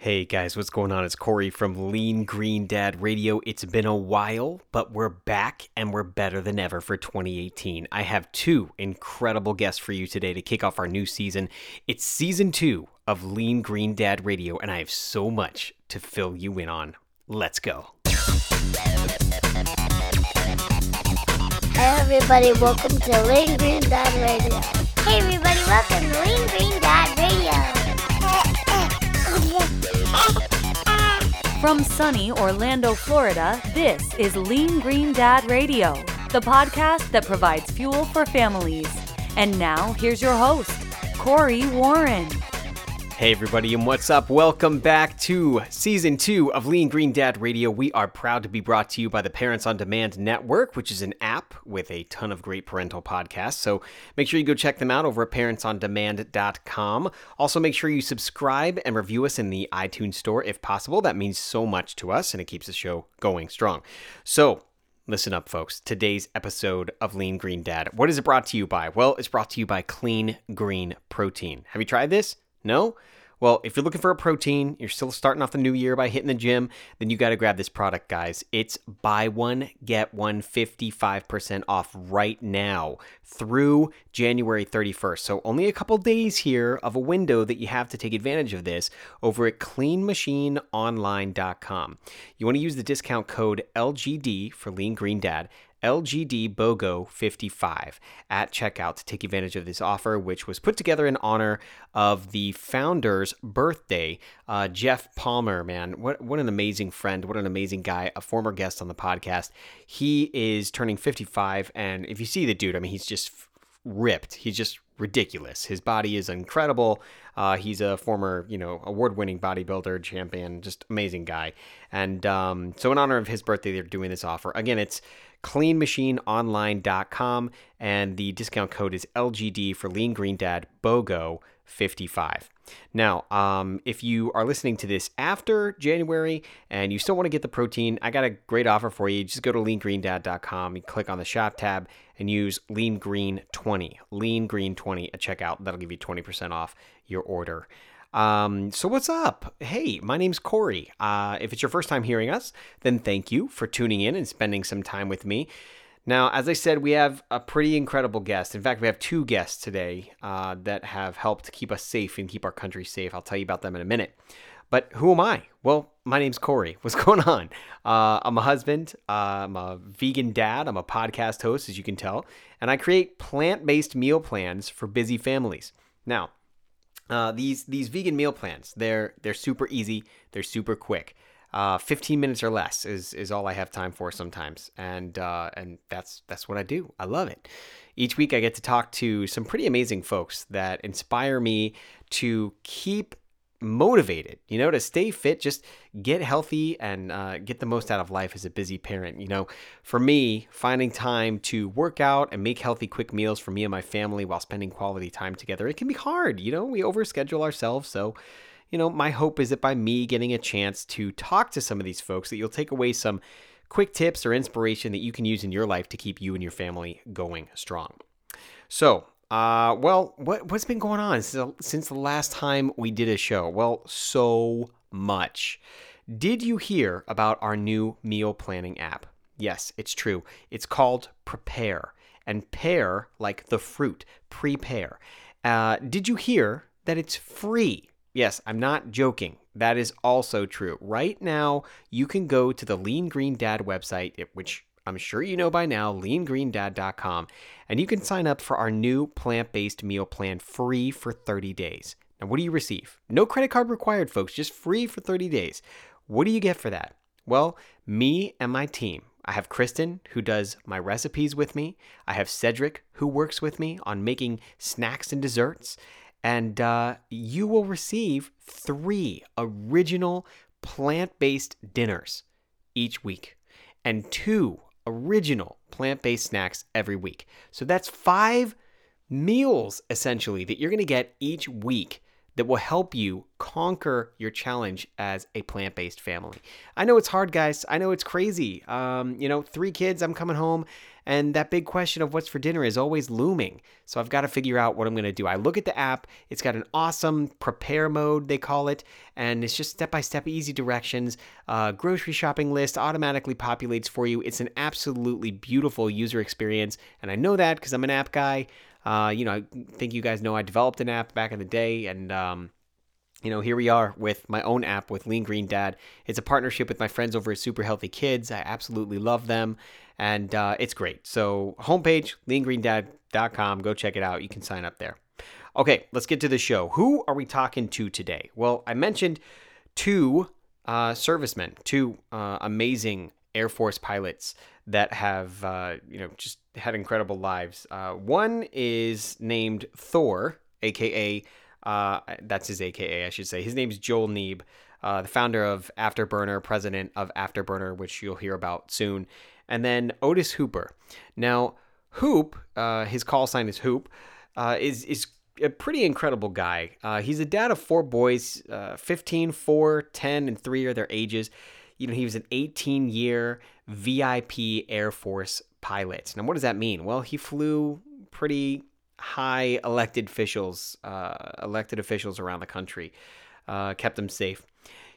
Hey guys, what's going on? It's Corey from Lean Green Dad Radio. It's been a while, but we're back and we're better than ever for 2018. I have two incredible guests for you today to kick off our new season. It's season two of Lean Green Dad Radio, and I have so much to fill you in on. Let's go. Hey everybody, welcome to Lean Green Dad Radio. Hey everybody, welcome to Lean Green Dad Radio. From sunny Orlando, Florida, this is Lean Green Dad Radio, the podcast that provides fuel for families. And now, here's your host, Corey Warren. Hey, everybody, and what's up? Welcome back to season two of Lean Green Dad Radio. We are proud to be brought to you by the Parents on Demand Network, which is an app with a ton of great parental podcasts. So make sure you go check them out over at parentsondemand.com. Also, make sure you subscribe and review us in the iTunes Store if possible. That means so much to us and it keeps the show going strong. So, Listen up, folks. Today's episode of Lean Green Dad. What is it brought to you by? Well, it's brought to you by Clean Green Protein. Have you tried this? No? Well, if you're looking for a protein, you're still starting off the new year by hitting the gym, then you got to grab this product, guys. It's buy one, get one 55% off right now through January 31st. So, only a couple days here of a window that you have to take advantage of this over at cleanmachineonline.com. You want to use the discount code LGD for Lean Green Dad. LGD BOGO 55 at checkout to take advantage of this offer, which was put together in honor of the founder's birthday. Uh, Jeff Palmer, man, what, what an amazing friend, what an amazing guy, a former guest on the podcast. He is turning 55, and if you see the dude, I mean, he's just ripped. He's just ridiculous. His body is incredible. Uh, he's a former, you know, award-winning bodybuilder, champion, just amazing guy. And um, so, in honor of his birthday, they're doing this offer. Again, it's cleanmachineonline.com, and the discount code is LGD for Lean Green Dad BOGO 55. Now, um, if you are listening to this after January and you still want to get the protein, I got a great offer for you. Just go to leangreendad.com, you click on the shop tab, and use Lean Green 20, Lean Green 20 at checkout. That'll give you 20% off your order. Um, so what's up? Hey, my name's Corey. Uh, if it's your first time hearing us, then thank you for tuning in and spending some time with me. Now, as I said, we have a pretty incredible guest. In fact, we have two guests today uh, that have helped keep us safe and keep our country safe. I'll tell you about them in a minute. But who am I? Well, my name's Corey. What's going on? Uh, I'm a husband. Uh, I'm a vegan dad. I'm a podcast host, as you can tell. And I create plant based meal plans for busy families. Now, uh, these these vegan meal plans they're they're super easy they're super quick. Uh, 15 minutes or less is is all I have time for sometimes and uh, and that's that's what I do. I love it. Each week I get to talk to some pretty amazing folks that inspire me to keep motivated, you know, to stay fit, just get healthy and uh, get the most out of life as a busy parent. You know, for me, finding time to work out and make healthy, quick meals for me and my family while spending quality time together, it can be hard. You know, we overschedule ourselves. So, you know, my hope is that by me getting a chance to talk to some of these folks, that you'll take away some quick tips or inspiration that you can use in your life to keep you and your family going strong. So, uh, well, what what's been going on since, since the last time we did a show? Well, so much. Did you hear about our new meal planning app? Yes, it's true. It's called Prepear, and pear like the fruit. Prepear. Uh, did you hear that it's free? Yes, I'm not joking. That is also true. Right now, you can go to the Lean Green Dad website, which I'm sure you know by now, leangreendad.com, and you can sign up for our new plant based meal plan free for 30 days. Now, what do you receive? No credit card required, folks, just free for 30 days. What do you get for that? Well, me and my team. I have Kristen, who does my recipes with me. I have Cedric, who works with me on making snacks and desserts. And uh, you will receive three original plant based dinners each week and two original plant based snacks every week. So that's five meals essentially that you're going to get each week that will help you conquer your challenge as a plant based family. I know it's hard, guys. I know it's crazy. Um, you know, three kids, I'm coming home, and that big question of what's for dinner is always looming. So I've got to figure out what I'm going to do. I look at the app, it's got an awesome prepare mode, they call it, and it's just step by step, easy directions. Uh, grocery shopping list automatically populates for you. It's an absolutely beautiful user experience, and I know that because I'm an app guy. Uh, you know, I think you guys know I developed an app back in the day, and um, you know, here we are with my own app with Lean Green Dad. It's a partnership with my friends over at Super Healthy Kids. I absolutely love them, and uh, it's great. So, homepage leangreendad.com. Go check it out. You can sign up there. Okay, let's get to the show. Who are we talking to today? Well, I mentioned two uh, servicemen, two uh, amazing Air Force pilots that have, uh, you know, just had incredible lives. Uh, one is named Thor, aka uh, that's his AKA, I should say. His name's Joel Neeb, uh, the founder of Afterburner, president of Afterburner, which you'll hear about soon. And then Otis Hooper. Now, Hoop, uh, his call sign is Hoop, uh, is is a pretty incredible guy. Uh, he's a dad of four boys, uh, 15, 4, 10, and 3 are their ages. You know, he was an 18 year VIP Air Force pilot. Now, what does that mean? Well, he flew pretty high elected officials, uh, elected officials around the country, uh, kept them safe.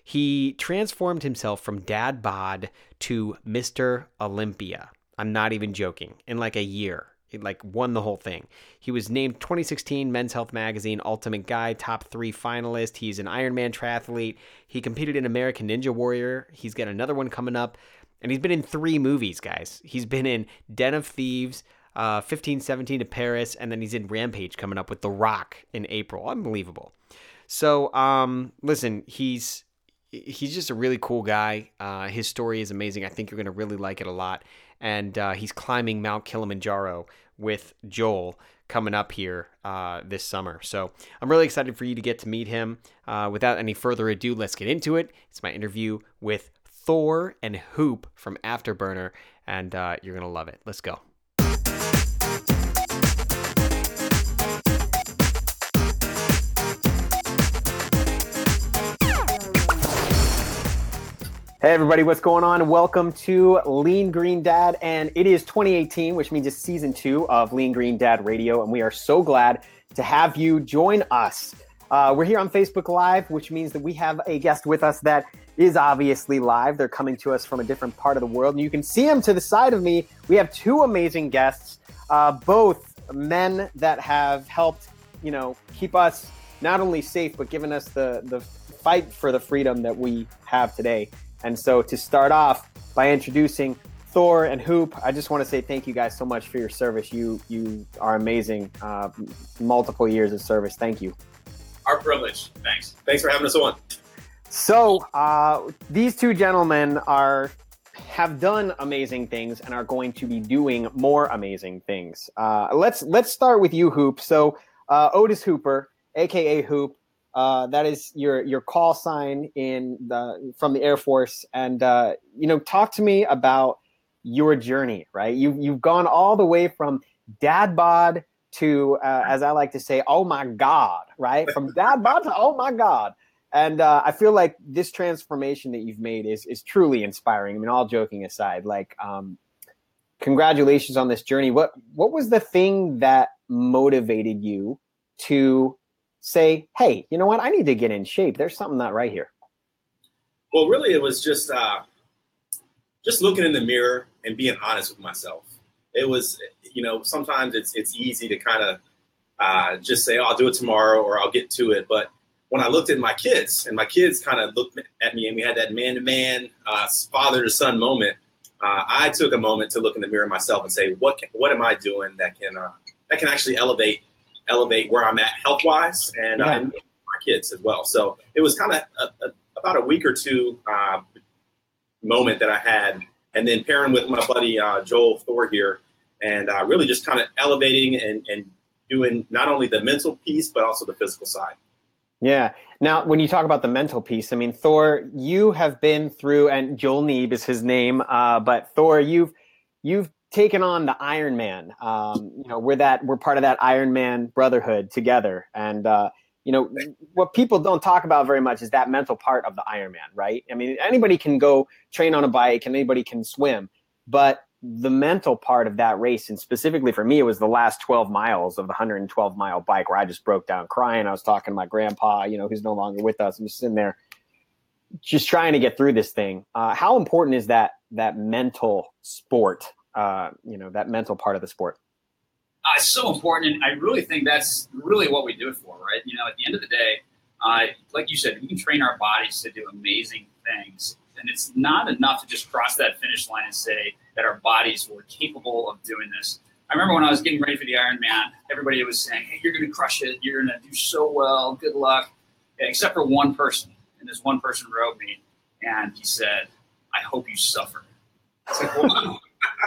He transformed himself from dad bod to Mr. Olympia. I'm not even joking. In like a year, he like won the whole thing. He was named 2016 Men's Health Magazine Ultimate Guy top three finalist. He's an Ironman triathlete. He competed in American Ninja Warrior. He's got another one coming up, and he's been in three movies, guys. He's been in Den of Thieves, uh, 15, 17 to Paris, and then he's in Rampage coming up with The Rock in April. Unbelievable. So, um, listen, he's he's just a really cool guy. Uh, his story is amazing. I think you're gonna really like it a lot. And uh, he's climbing Mount Kilimanjaro with Joel coming up here uh, this summer. So I'm really excited for you to get to meet him. Uh, without any further ado, let's get into it. It's my interview with Thor and Hoop from Afterburner, and uh, you're gonna love it. Let's go. Hey, everybody, what's going on? Welcome to Lean Green Dad. And it is 2018, which means it's season two of Lean Green Dad Radio. And we are so glad to have you join us. Uh, we're here on Facebook Live, which means that we have a guest with us that is obviously live. They're coming to us from a different part of the world. And you can see them to the side of me. We have two amazing guests, uh, both men that have helped, you know, keep us not only safe, but given us the, the fight for the freedom that we have today. And so to start off by introducing Thor and Hoop, I just want to say thank you guys so much for your service. You you are amazing. Uh, multiple years of service. Thank you. Our privilege. Thanks. Thanks for having us on. So uh, these two gentlemen are have done amazing things and are going to be doing more amazing things. Uh, let's let's start with you, Hoop. So uh, Otis Hooper, aka Hoop, uh, that is your your call sign in the from the Air Force, and uh, you know, talk to me about your journey. Right, you you've gone all the way from dad bod to, uh, as I like to say, oh my god, right? From dad bod to oh my god, and uh, I feel like this transformation that you've made is is truly inspiring. I mean, all joking aside, like, um, congratulations on this journey. What what was the thing that motivated you to say, hey, you know what? I need to get in shape. There's something not right here. Well, really, it was just uh, just looking in the mirror and being honest with myself. It was, you know, sometimes it's it's easy to kind of uh, just say, oh, I'll do it tomorrow or I'll get to it. But when I looked at my kids and my kids kind of looked at me and we had that man to man, father to son moment, uh, I took a moment to look in the mirror myself and say, what can, what am I doing that can uh, that can actually elevate elevate where I'm at health wise and, uh, yeah. uh, and, my kids as well. So it was kind of about a week or two uh, moment that I had, and then pairing with my buddy uh, Joel Thor here, and uh, really just kind of elevating and, and doing not only the mental piece but also the physical side. Yeah. Now, when you talk about the mental piece, I mean, Thor, you have been through, and Joel Neeb is his name, uh, but Thor, you've you've taken on the Iron Man. Um, you know, we're that we're part of that Iron Man brotherhood together, and uh, you know, what people don't talk about very much is that mental part of the Iron Man, right? I mean, anybody can go train on a bike and anybody can swim, but the mental part of that race, and specifically for me, it was the last 12 miles of the 112 mile bike where I just broke down crying. I was talking to my grandpa, you know, who's no longer with us. I'm just sitting there, just trying to get through this thing. Uh, how important is that that mental sport? Uh, you know, that mental part of the sport. Uh, it's so important, and I really think that's really what we do it for, right? You know, at the end of the day, uh, like you said, we can train our bodies to do amazing things, and it's not enough to just cross that finish line and say that our bodies were capable of doing this. I remember when I was getting ready for the Ironman, everybody was saying, "Hey, you're going to crush it. You're going to do so well. Good luck." Except for one person, and this one person wrote me, and he said, "I hope you suffer." It's like, wow,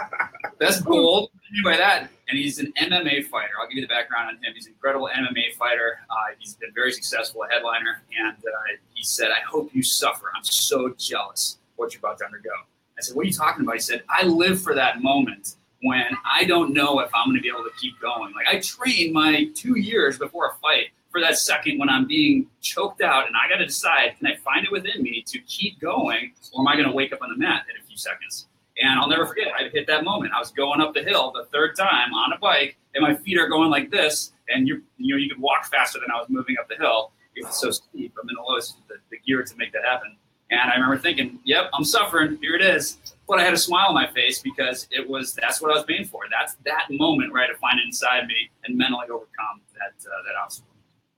that's bold. Anyway, that and he's an MMA fighter. I'll give you the background on him. He's an incredible MMA fighter. Uh, he's been very successful, a headliner, and uh, he said, "I hope you suffer. I'm so jealous what you're about to undergo." I said, "What are you talking about?" He said, "I live for that moment when I don't know if I'm going to be able to keep going. Like I train my two years before a fight for that second when I'm being choked out, and I got to decide: can I find it within me to keep going, or am I going to wake up on the mat in a few seconds?" And I'll never forget, I hit that moment. I was going up the hill the third time on a bike, and my feet are going like this. And you, you know, you could walk faster than I was moving up the hill. It's so steep. I'm in the lowest the, the gear to make that happen. And I remember thinking, "Yep, I'm suffering. Here it is." But I had a smile on my face because it was that's what I was paying for. That's that moment where I had to find it inside me and mentally overcome that uh, that obstacle.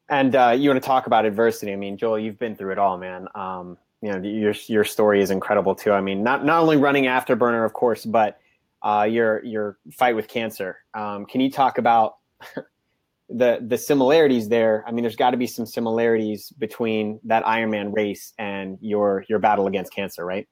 And uh, you want to talk about adversity? I mean, Joel, you've been through it all, man. Um, you know your your story is incredible too. I mean, not not only running afterburner, of course, but uh, your your fight with cancer. Um, can you talk about the the similarities there? I mean, there's got to be some similarities between that Ironman race and your your battle against cancer, right?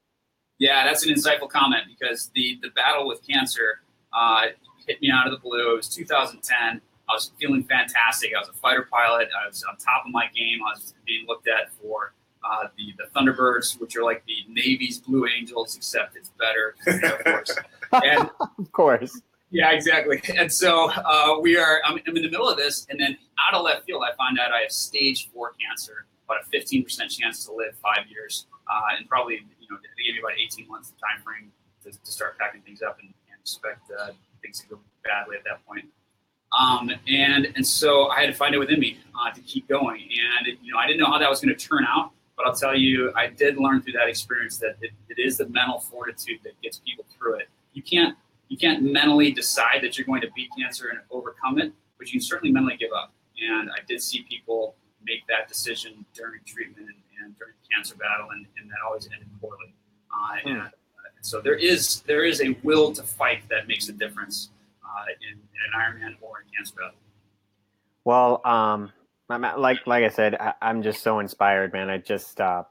Yeah, that's an insightful comment because the the battle with cancer uh, hit me out of the blue. It was 2010. I was feeling fantastic. I was a fighter pilot. I was on top of my game. I was being looked at for uh, the the Thunderbirds, which are like the Navy's Blue Angels, except it's better, of course. And of course, yeah, exactly. And so uh, we are. I'm, I'm, in the middle of this, and then out of left field, I find out I have stage four cancer, about a 15 percent chance to live five years, uh, and probably you know they gave me about 18 months of time frame to, to start packing things up and, and expect uh, things to go badly at that point. Um, and and so I had to find it within me uh, to keep going. And you know, I didn't know how that was going to turn out. But I'll tell you, I did learn through that experience that it, it is the mental fortitude that gets people through it. You can't you can't mentally decide that you're going to beat cancer and overcome it, but you can certainly mentally give up. And I did see people make that decision during treatment and, and during the cancer battle, and, and, that always ended poorly. Uh, and, uh, so there is there is a will to fight that makes a difference uh, in, in, an Ironman or in cancer battle. Well, um, like like I said, I, am just so inspired, man. I just uh,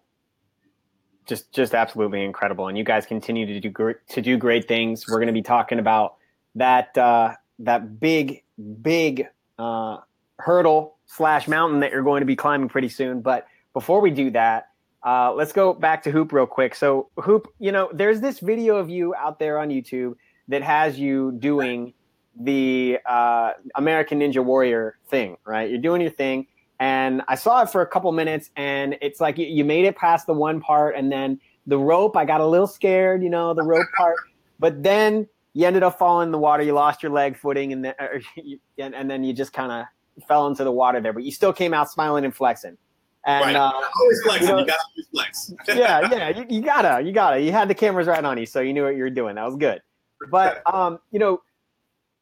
just just absolutely incredible, and you guys continue to do great to do great things. We're going to be talking about that uh, that big big uh, hurdle slash mountain that you're going to be climbing pretty soon. But before we do that, uh, let's go back to Hoop real quick. So Hoop, you know, there's this video of you out there on YouTube that has you doing the uh, American Ninja Warrior thing, right? You're doing your thing, and I saw it for a couple minutes, and it's like you, you made it past the one part, and then the rope. I got a little scared, you know, the rope part, but then you ended up falling in the water. You lost your leg footing, and then and, and then you just kind of fell into the water there, but you still came out smiling and flexing. And, right. Uh, always flexing. You, know, you gotta flex. yeah, yeah. You, you, gotta, you gotta. You had the cameras right on you, so you knew what you were doing. That was good. But um, you know,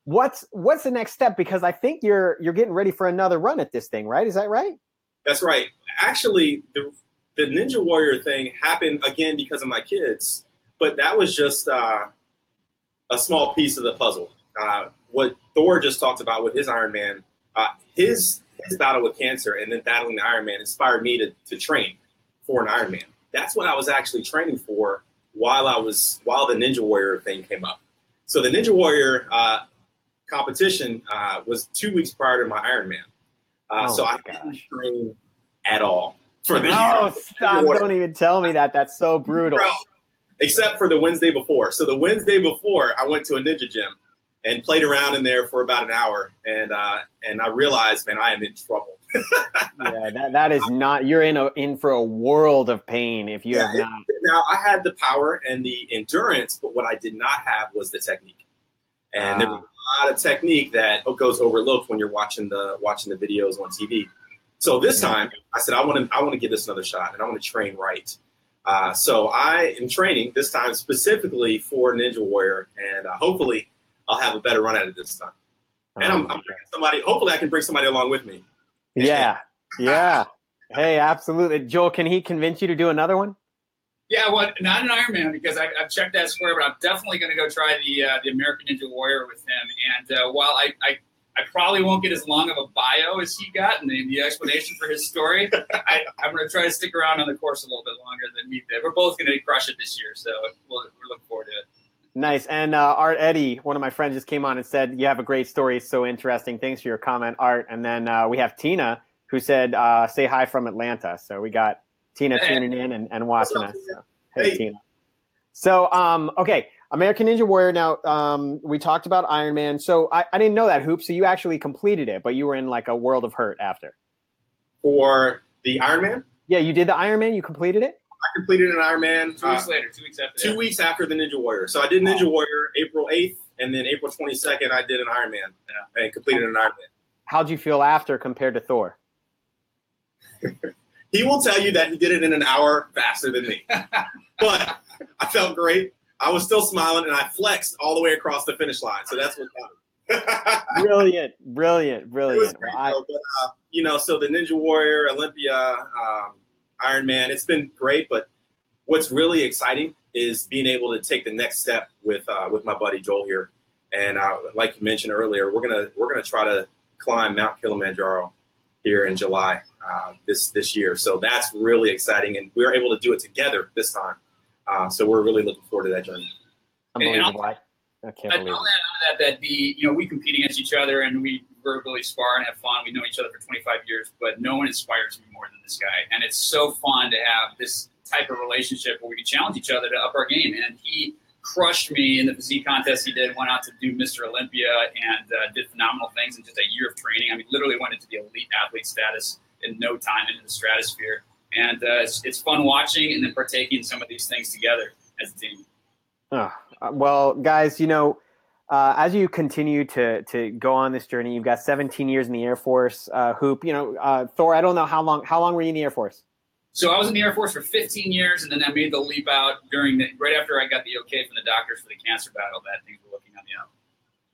what's what's the next step? Because I think you're you're getting ready for another run at this thing, right? Is that right? That's right. Actually, the the Ninja Warrior thing happened again because of my kids, but that was just uh, a small piece of the puzzle. Uh, what Thor just talked about with his Iron Man, uh, his his battle with cancer and then battling the Iron Man inspired me to, to train for an Iron Man. That's what I was actually training for while I was while the Ninja Warrior thing came up. So the Ninja Warrior, uh, competition uh, was two weeks prior to my Ironman. Uh, oh so I didn't train at all for the. Oh, stop! Don't even tell me that. That's so brutal. Except for the Wednesday before. So the Wednesday before, I went to a ninja gym and played around in there for about an hour, and uh, and I realized, man, I am in trouble. yeah, that, that is not. You're in a in for a world of pain if you Yeah, have not. Now I had the power and the endurance, but what I did not have was the technique. And there was a lot of technique that goes overlooked when you're watching the watching the videos on TV. So this time I said I want to I want to give this another shot and I want to train right. Uh, so I am training this time specifically for Ninja Warrior, and uh, hopefully I'll have a better run at it this time. And I'm, I'm bringing somebody. Hopefully I can bring somebody along with me. yeah, yeah. Hey, absolutely. Joel, can he convince you to do another one? Yeah, well, not an Ironman because I, I've checked that square, but I'm definitely going to go try the uh, the American Ninja Warrior with him. And uh, while I, I I probably won't get as long of a bio as he got and the, the explanation for his story, I, I'm going to try to stick around on the course a little bit longer than me did. We're both going to crush it this year, so we'll, we're looking forward to it. Nice. And uh, Art Eddie, one of my friends, just came on and said, You have a great story. So interesting. Thanks for your comment, Art. And then uh, we have Tina, who said, uh, Say hi from Atlanta. So we got Tina Hey. tuning in and, and watching up, us. Tina? So, hey, Hey. Tina. So, um, okay, American Ninja Warrior. Now, um, we talked about Iron Man. So I, I didn't know that, Hoop. So you actually completed it, but you were in like a world of hurt after. For the Iron Man. Yeah, you did the Iron Man. You completed it? I completed an Ironman. Two uh, weeks later, two weeks after two that. weeks after the Ninja Warrior. So I did Ninja Warrior April 8th, and then April 22nd, I did an Ironman yeah. and completed an Ironman. How'd you feel after compared to Thor? He will tell you that he did it in an hour faster than me. but I felt great. I was still smiling, and I flexed all the way across the finish line. So that's what got me. Brilliant, brilliant, it was brilliant. great, I- though. But, uh, you know, so the Ninja Warrior, Olympia, um, Iron Man, it's been great. But what's really exciting is being able to take the next step with uh, with my buddy Joel here. And uh, like you mentioned earlier, we're gonna we're gonna try to climb Mount Kilimanjaro here in July uh, this this year. So that's really exciting, and we were able to do it together this time. Uh, so we're really looking forward to that journey. Unbelievable. I, I can't I believe know it. that, that that the you know we compete against each other and we verbally spar and have fun. We know each other for 25 years, but no one inspires me more than this guy. And it's so fun to have this type of relationship where we can challenge each other to up our game. And he crushed me in the physique contest he did. Went out to do Mr. Olympia and uh, did phenomenal things in just a year of training. I mean, literally went into the elite athlete status in no time into the stratosphere. And uh, it's, it's fun watching and then partaking in some of these things together as a team. Uh, well, guys, you know, uh, as you continue to to go on this journey, you've got 17 years in the Air Force. Uh, Hoop, you know, uh, Thor. I don't know how long. How long were you in the Air Force? So I was in the Air Force for 15 years, and then I made the leap out during the right after I got the okay from the doctors for the cancer battle that things were looking on the up.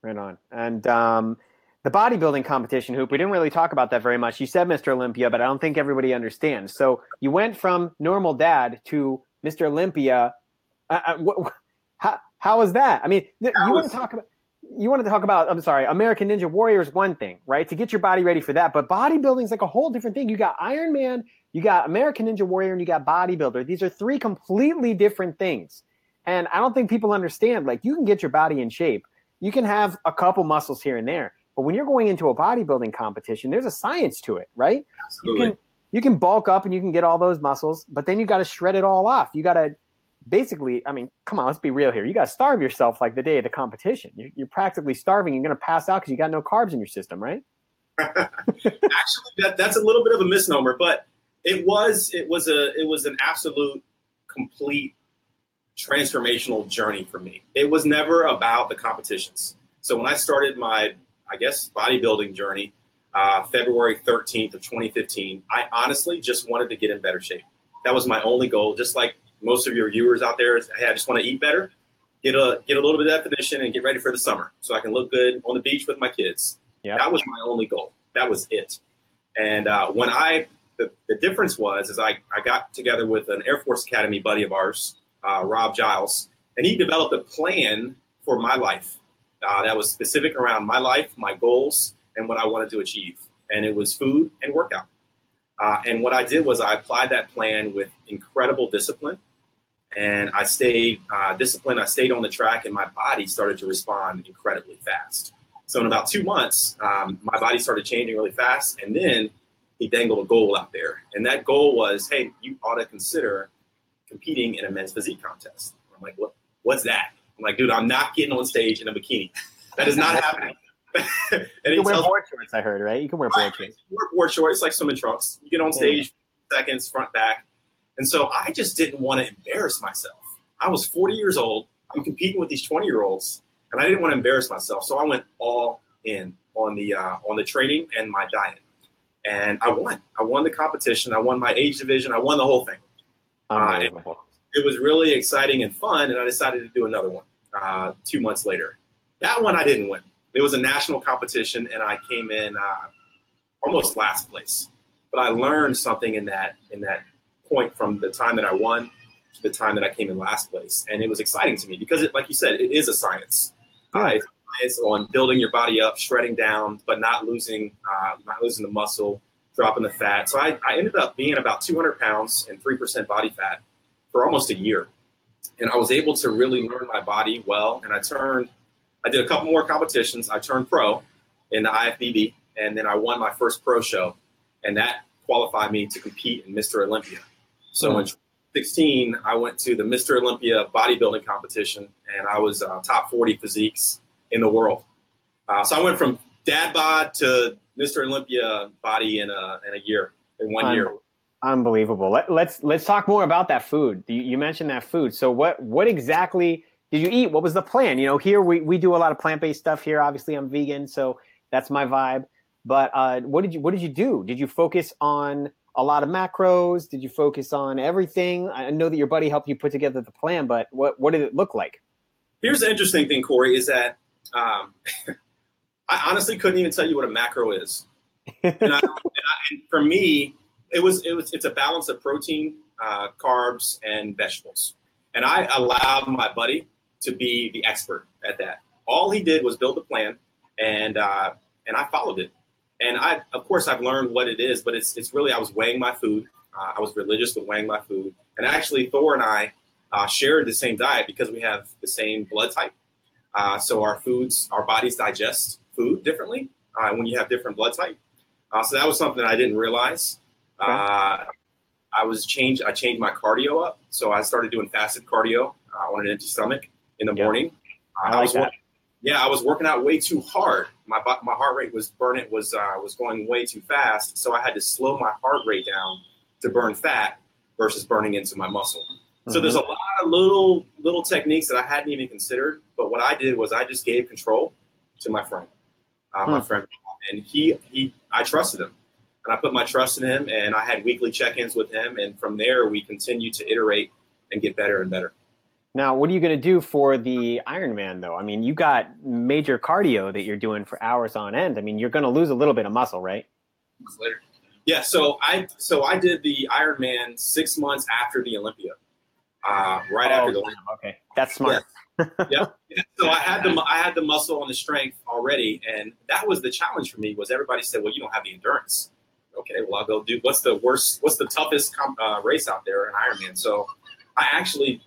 Right on. And um, the bodybuilding competition, Hoop. We didn't really talk about that very much. You said Mr. Olympia, but I don't think everybody understands. So you went from normal dad to Mr. Olympia. Uh, uh, wh- wh- how how was that? I mean, th- you want to talk about. You want to talk about, I'm sorry, American Ninja Warrior is one thing, right? To get your body ready for that. But bodybuilding is like a whole different thing. You got Iron Man, you got American Ninja Warrior, and you got bodybuilder. These are three completely different things. And I don't think people understand. Like, you can get your body in shape, you can have a couple muscles here and there. But when you're going into a bodybuilding competition, there's a science to it, right? You can you can bulk up and you can get all those muscles, but then you got to shred it all off. You got to basically, I mean, come on, let's be real here. You got to starve yourself like the day of the competition. You're, you're practically starving. You're going to pass out because you got no carbs in your system, right? Actually, that, that's a little bit of a misnomer, but it was it was a it was an absolute complete transformational journey for me. It was never about the competitions. So when I started my I guess bodybuilding journey, uh, February 13th of 2015, I honestly just wanted to get in better shape. That was my only goal. Just like most of your viewers out there, is, hey, I just want to eat better, get a get a little bit of definition, and get ready for the summer, so I can look good on the beach with my kids. Yep. That was my only goal. That was it. And uh, when I, the, the difference was, is I, I got together with an Air Force Academy buddy of ours, uh, Rob Giles, and he developed a plan for my life uh, that was specific around my life, my goals, and what I wanted to achieve. And it was food and workout. Uh, and what I did was I applied that plan with incredible discipline. And I stayed uh, disciplined. I stayed on the track, and my body started to respond incredibly fast. So in about two months, um, my body started changing really fast, and then he dangled a goal out there, and that goal was, "Hey, you ought to consider competing in a men's physique contest." I'm like, "What? What's that?" I'm like, "Dude, I'm not getting on stage in a bikini. That is not happening. and You can wear tells board shorts, I heard, right? You can wear board shorts. You wear board shorts like swimming trunks. You get on stage, seconds, front, back. And so I just didn't want to embarrass myself. I was 40 years old. I'm competing with these 20 year olds, and I didn't want to embarrass myself. So I went all in on the uh, on the training and my diet, and I won. I won the competition. I won my age division. I won the whole thing. Unbelievable. It was really exciting and fun, and I decided to do another one uh, two months later. That one I didn't win. It was a national competition, and I came in uh, almost last place. But I learned something in that in that point from the time that I won to the time that I came in last place, and it was exciting to me because, it, like you said, it is a science. Uh, on building your body up, shredding down, but not losing uh, not losing the muscle, dropping the fat. So I, I ended up being about 200 pounds and three percent body fat for almost a year, and I was able to really learn my body well. And I turned, I did a couple more competitions. I turned pro in the IFBB, and then I won my first pro show, and that qualified me to compete in Mr. Olympia. So in 2016, I went to the Mr. Olympia bodybuilding competition, and I was uh, top 40 physiques in the world. Uh, so I went from dad bod to Mr. Olympia body in a in a year, in one year. Unbelievable. Let, let's let's talk more about that food. You, you mentioned that food. So what what exactly did you eat? What was the plan? You know, here we, we do a lot of plant based stuff here. Obviously, I'm vegan, so that's my vibe. But uh, what did you what did you do? Did you focus on a lot of macros? Did you focus on everything? I know that your buddy helped you put together the plan, but what what did it look like? Here's the interesting thing, Corey, is that um, I honestly couldn't even tell you what a macro is. And, I, and, I, and for me, it was it was it's a balance of protein, uh, carbs, and vegetables. And I allowed my buddy to be the expert at that. All he did was build a plan, and uh, and I followed it. And I, of course, I've learned what it is, but it's it's really I was weighing my food. Uh, I was religious with weighing my food, and actually Thor and I uh, shared the same diet because we have the same blood type. Uh, so our foods, our bodies digest food differently uh, when you have different blood type. Uh, so that was something I didn't realize. Uh, I was changed. I changed my cardio up, so I started doing fasted cardio uh, on an empty stomach in the morning. I like was that. yeah, I was working out way too hard. My my heart rate was burning was uh, was going way too fast, so I had to slow my heart rate down to burn fat versus burning into my muscle. So there's a lot of little little techniques that I hadn't even considered. But what I did was I just gave control to my friend, uh, my Hmm. friend, and he he I trusted him, and I put my trust in him, and I had weekly check-ins with him, and from there we continued to iterate and get better and better. Now, what are you going to do for the Ironman, though? I mean, you got major cardio that you're doing for hours on end. I mean, you're going to lose a little bit of muscle, right? later. Yeah, so I so I did the Ironman six months after the Olympia, uh, right after the Oh, okay, that's smart. yeah. So I had the I had the muscle and the strength already, and that was the challenge for me. Was everybody said, "Well, you don't have the endurance." Okay, well I'll go do. What's the worst? What's the toughest com- uh, race out there in Ironman? So I actually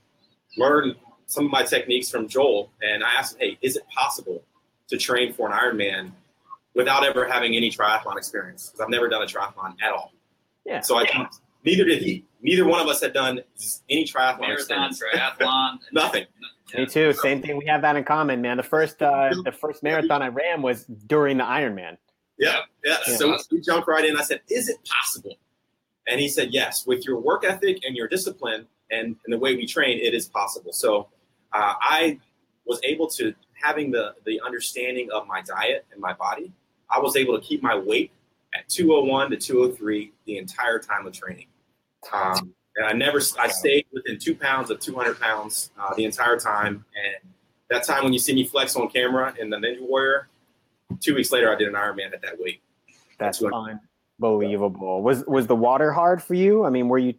learned some of my techniques from Joel, and I asked him, "Hey, is it possible to train for an Ironman without ever having any triathlon experience? Because I've never done a triathlon at all." Yeah. So I neither did he. Neither one of us had done any triathlon Marathon, experience. triathlon, Nothing. Me too. Same thing. We have that in common, man. The first uh, the first marathon I ran was during the Ironman. Yeah, yeah. Yeah. So we jumped right in. I said, "Is it possible?" And he said, "Yes. With your work ethic and your discipline and, and the way we train, it is possible." So uh, I was able to having the the understanding of my diet and my body. I was able to keep my weight at 201 to 203 the entire time of training. Um, and I never, I stayed within two pounds of 200 pounds uh, the entire time. And that time when you see me flex on camera in the Ninja Warrior, two weeks later I did an Ironman at that weight. That's unbelievable. Was was the water hard for you? I mean, were you?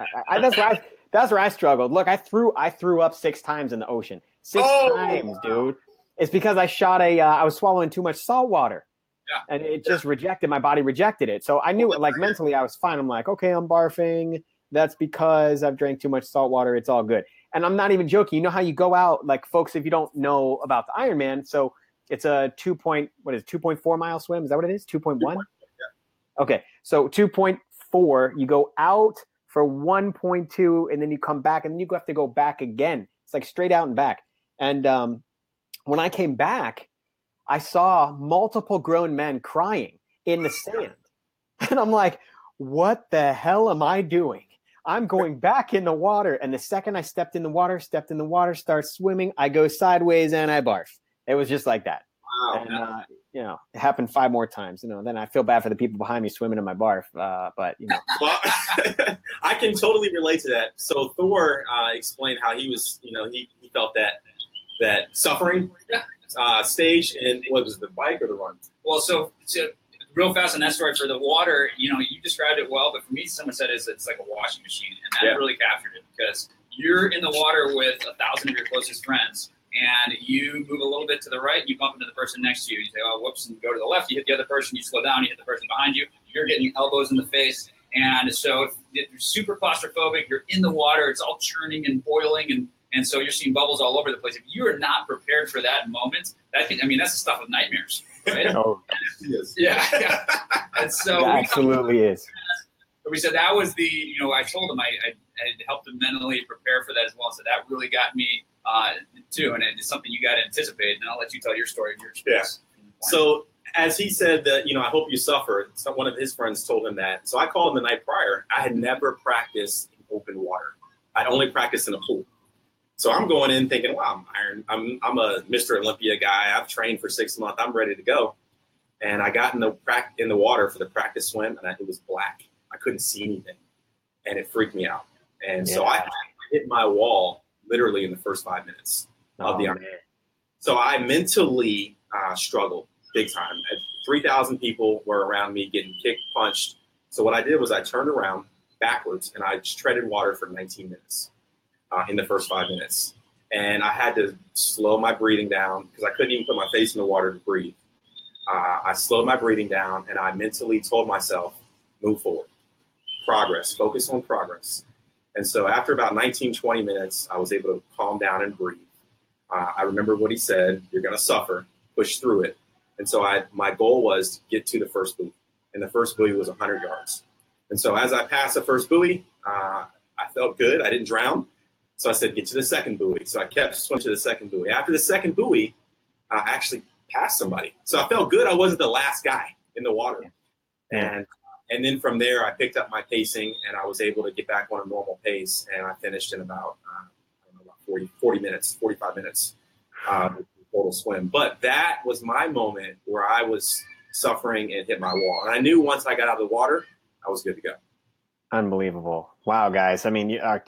I, I, that's where I that's where I struggled. Look, I threw I threw up six times in the ocean. Six Oh! times, dude. It's because I shot a. Uh, I was swallowing too much salt water. Yeah. And it just rejected my body rejected it. So I knew it like mentally I was fine. I'm like, okay, I'm barfing. That's because I've drank too much salt water. It's all good. And I'm not even joking. You know how you go out, like folks, if you don't know about the Ironman, so it's a two point what is it, 2.4 mile swim? Is that what it is? 2.1? Okay. So 2.4, you go out for 1.2 and then you come back and then you have to go back again. It's like straight out and back. And um, when I came back, I saw multiple grown men crying in the sand. And I'm like, what the hell am I doing? I'm going back in the water. And the second I stepped in the water, stepped in the water, start swimming, I go sideways and I barf. It was just like that. Wow. And, uh, you know, it happened five more times. You know, then I feel bad for the people behind me swimming in my barf. Uh, but, you know, Well, I can totally relate to that. So Thor uh, explained how he was, you know, he, he felt that that suffering uh, stage and what was it, the bike or the run? Well, so, so real fast on that story for the water, you know, you described it well, but for me, someone said it's, it's like a washing machine, and that Yeah. really captured it because you're in the water with a thousand of your closest friends, and you move a little bit to the right, you bump into the person next to you, you say, oh, whoops, and go to the left, you hit the other person, you slow down, you hit the person behind you, you're getting elbows in the face, and so if you're super claustrophobic, you're in the water, it's all churning and boiling, and and so you're seeing bubbles all over the place. If you are not prepared for that moment, that can, I mean, that's the stuff of nightmares, right? oh, Yes. Yeah, yeah. And so it we, absolutely is. we said that was the, you know, I told him I, I, I helped him mentally prepare for that as well. So that really got me uh, too, and it's something you got to anticipate. And I'll let you tell your story. Your experience. So as he said that, you know, I hope you suffer. So one of his friends told him that. So I called him the night prior. I had never practiced in open water. I'd only practiced in a pool. So I'm going in thinking, wow, I'm iron. I'm I'm a Mr. Olympia guy. I've trained for six months. I'm ready to go. And I got in the in the water for the practice swim, and I, it was black. I couldn't see anything, and it freaked me out. And so I Yeah. hit my wall literally in the first five minutes of the Oh, Iron. man. So I mentally uh, struggled big time. 3,000 people were around me getting kicked, punched. So what I did was I turned around backwards and I just treaded water for 19 minutes uh, in the first five minutes. And I had to slow my breathing down because I couldn't even put my face in the water to breathe. Uh, I slowed my breathing down and I mentally told myself, move forward, progress, focus on progress. And so after about 19, 20 minutes, I was able to calm down and breathe. Uh, I remember what he said: "You're going to suffer. Push through it." And so, I my goal was to get to the first buoy, and the first buoy was 100 yards. And so, as I passed the first buoy, uh, I felt good. I didn't drown. So I said, "Get to the second buoy." So I kept swimming to the second buoy. After the second buoy, I actually passed somebody. So I felt good. I wasn't the last guy in the water, and and then from there, I picked up my pacing, and I was able to get back on a normal pace, and I finished in about. Uh, I don't know, about 40, 40 minutes, 45 minutes uh, total swim. But that was my moment where I was suffering and hit my wall. And I knew once I got out of the water, I was good to go. Unbelievable. Wow, guys. I mean, you, uh,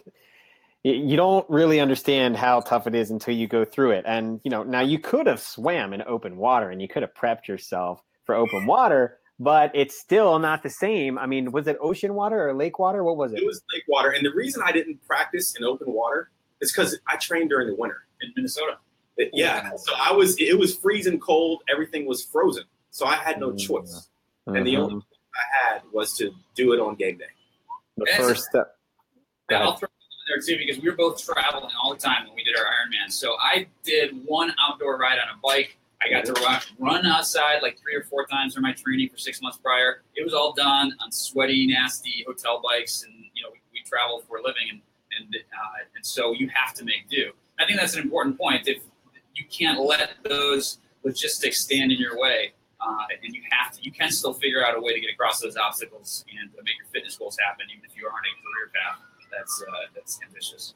you don't really understand how tough it is until you go through it. And, you know, now you could have swam in open water and you could have prepped yourself for open water, but it's still not the same. I mean, was it ocean water or lake water? What was it? It was lake water. And the reason I didn't practice in open water is because I trained during the winter. in Minnesota. It- yeah. So I was, it was freezing cold. Everything was frozen. So I had no Mm. choice. And the Mhm. only thing I had was to do it on game day. the first step. Go I'll throw it in there too because we were both traveling all the time when we did our Ironman. So I did one outdoor ride on a bike. I got to run, outside like three or four times for my training for six months prior. It was all done on sweaty, nasty hotel bikes, and you know we, we travel for a living, and and uh, and so you have to make do. I think that's an important point. If you can't let those logistics stand in your way, uh, and you have to, you can still figure out a way to get across those obstacles and make your fitness goals happen, even if you are on a career path that's uh, that's ambitious.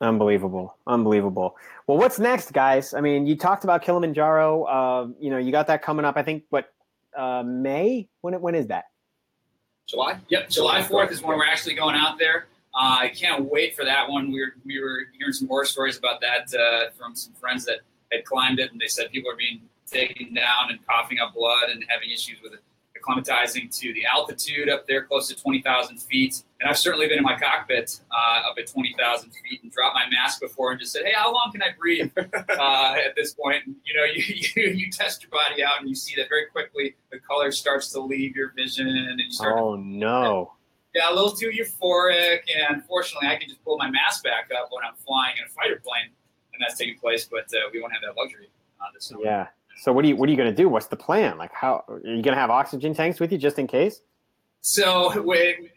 Unbelievable, unbelievable. Well, what's next, guys? I mean, you talked about Kilimanjaro. Uh, you know, you got that coming up. I think what uh, May? When when is that? July? Yep, July fourth is when we're actually going out there. Uh, I can't wait for that one. We were we were hearing some horror stories about that uh, from some friends that had climbed it, and they said people are being taken down and coughing up blood and having issues with acclimatizing to the altitude up there, close to twenty thousand feet. And I've certainly been in my cockpit uh, up at twenty thousand feet and dropped my mask before and just said, "Hey, how long can I breathe?" uh, at this point, you know, you, you you test your body out and you see that very quickly the color starts to leave your vision and you start to Oh no! yeah, a little too euphoric, and unfortunately, I can just pull my mask back up when I'm flying in a fighter plane, and that's taking place. But uh, we won't have that luxury uh, this summer. Yeah. So what are you what are you going to do? What's the plan? Like, how are you going to have oxygen tanks with you just in case? So,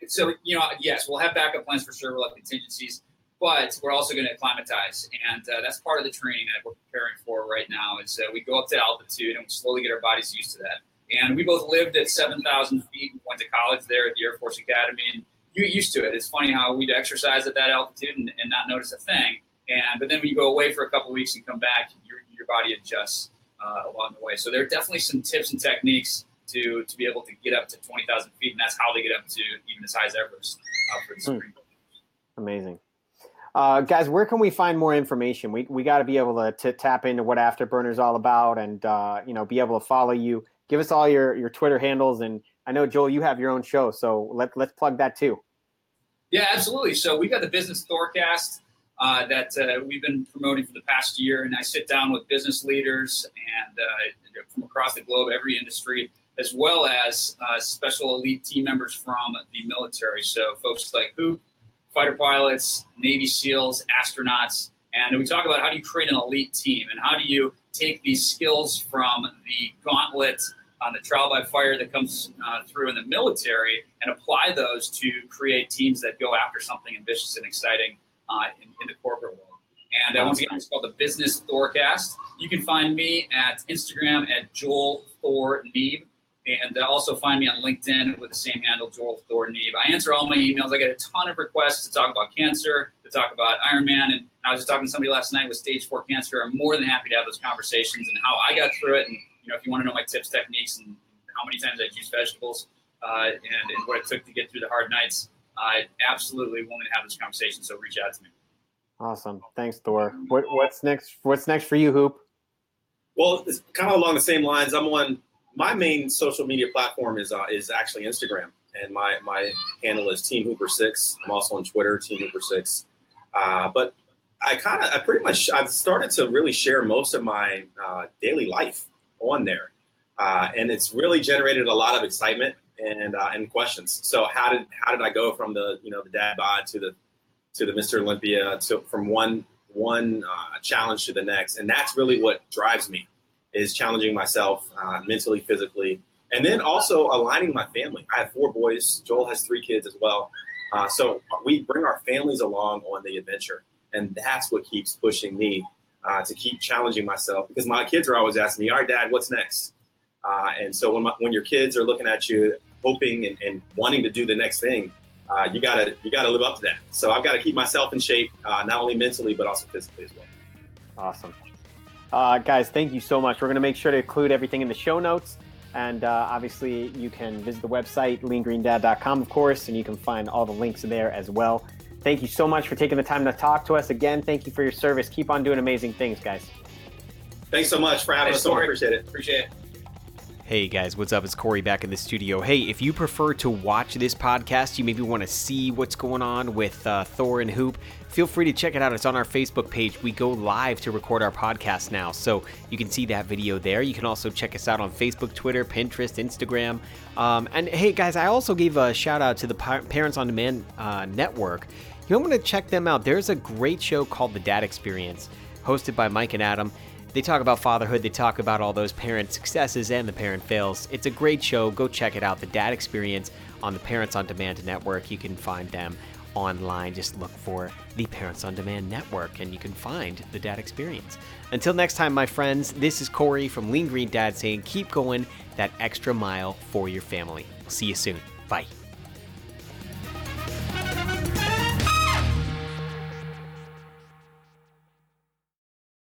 so you know, yes, we'll have backup plans for sure. We'll have contingencies. but we're also going to acclimatize, and uh, that's part of the training that we're preparing for right now. Is uh, we go up to altitude and we slowly get our bodies used to that. And we both lived at 7,000 feet. We went to college there at the Air Force Academy, and you get used to it. It's funny how we'd exercise at that altitude and, and not notice a thing. And but then when you go away for a couple weeks and come back, your your body adjusts uh, along the way. So there are definitely some tips and techniques to to be able to get up to 20,000 feet, and that's how they get up to even as high as Everest uh, for the Hmm. Amazing. Uh, guys, where can we find more information? We, we got to be able to, to tap into what Afterburner's all about and, uh, you know, be able to follow you. Give us all your, your Twitter handles. And I know, Joel, you have your own show, so let, let's plug that too. Yeah, absolutely. So we got the Business Thorecast uh, that uh, we've been promoting for the past year, and I sit down with business leaders and uh, from across the globe, every industry, as well as uh, special elite team members from the military. So folks like who, fighter pilots, Navy SEALs, astronauts, and we talk about how do you create an elite team and how do you take these skills from the gauntlet on the trial by fire that comes uh, through in the military and apply those to create teams that go after something ambitious and exciting uh, in, in the corporate world. And uh, once again, it's called the Business Thorecast. You can find me at Instagram at Joel Thor Neeb, and uh, also find me on LinkedIn with the same handle, Joel Thor Neeb. I answer all my emails. I get a ton of requests to talk about cancer, to talk about Ironman, and I was just talking to somebody last night with stage four cancer. I'm more than happy to have those conversations and how I got through it, and you know, if you want to know my tips, techniques, and how many times I juice vegetables, uh, and, and what it took to get through the hard nights, I absolutely want to have this conversation. So reach out to me. Awesome. Thanks, Thor. What, what's next? What's next for you, Hoop? Well, it's kind of along the same lines. I'm on my main social media platform is uh, is actually Instagram, and my my handle is Team Hooper Six. I'm also on Twitter, Team Hooper Six. Uh, but I kind of, I pretty much, I've started to really share most of my uh, daily life on there, uh, and it's really generated a lot of excitement and uh, and questions. So how did how did I go from the you know the dad bod to the to the Mr. Olympia to from one one uh, challenge to the next, and that's really what drives me is challenging myself uh, mentally, physically, and then also aligning my family. I have four boys. Joel has three kids as well. Uh, so we bring our families along on the adventure, and that's what keeps pushing me uh, to keep challenging myself because my kids are always asking me, "All right, Dad, what's next?" Uh, and so when my, when your kids are looking at you, hoping and, and wanting to do the next thing, uh, you gotta you gotta live up to that. So I've got to keep myself in shape, uh, not only mentally but also physically as well. Awesome. Uh, guys, thank you so much. We're going to make sure to include everything in the show notes. And uh, obviously, you can visit the website, leangreendad.com, of course, and you can find all the links there as well. Thank you so much for taking the time to talk to us. Again, thank you for your service. Keep on doing amazing things, guys. Thanks so much for having Thanks, us on. Corey. Appreciate it. Appreciate it. Hey guys, what's up? It's Corey back in the studio. Hey, if you prefer to watch this podcast, you maybe want to see what's going on with uh, Thor and Hoop, feel free to check it out. It's on our Facebook page. We go live to record our podcast now, so you can see that video there. You can also check us out on Facebook, Twitter, Pinterest, Instagram. Um, and hey guys, I also gave a shout out to the Pa- Parents on Demand uh, network. You want to check them out. There's a great show called The Dad Experience, hosted by Mike and Adam. They talk about fatherhood, they talk about all those parent successes and the parent fails. It's a great show. Go check it out. The Dad Experience on the Parents on Demand network. You can find them online. Just look for the Parents on Demand network and you can find the Dad Experience. Until next time, my friends, this is Corey from Lean Green Dad saying keep going that extra mile for your family. See you soon. Bye.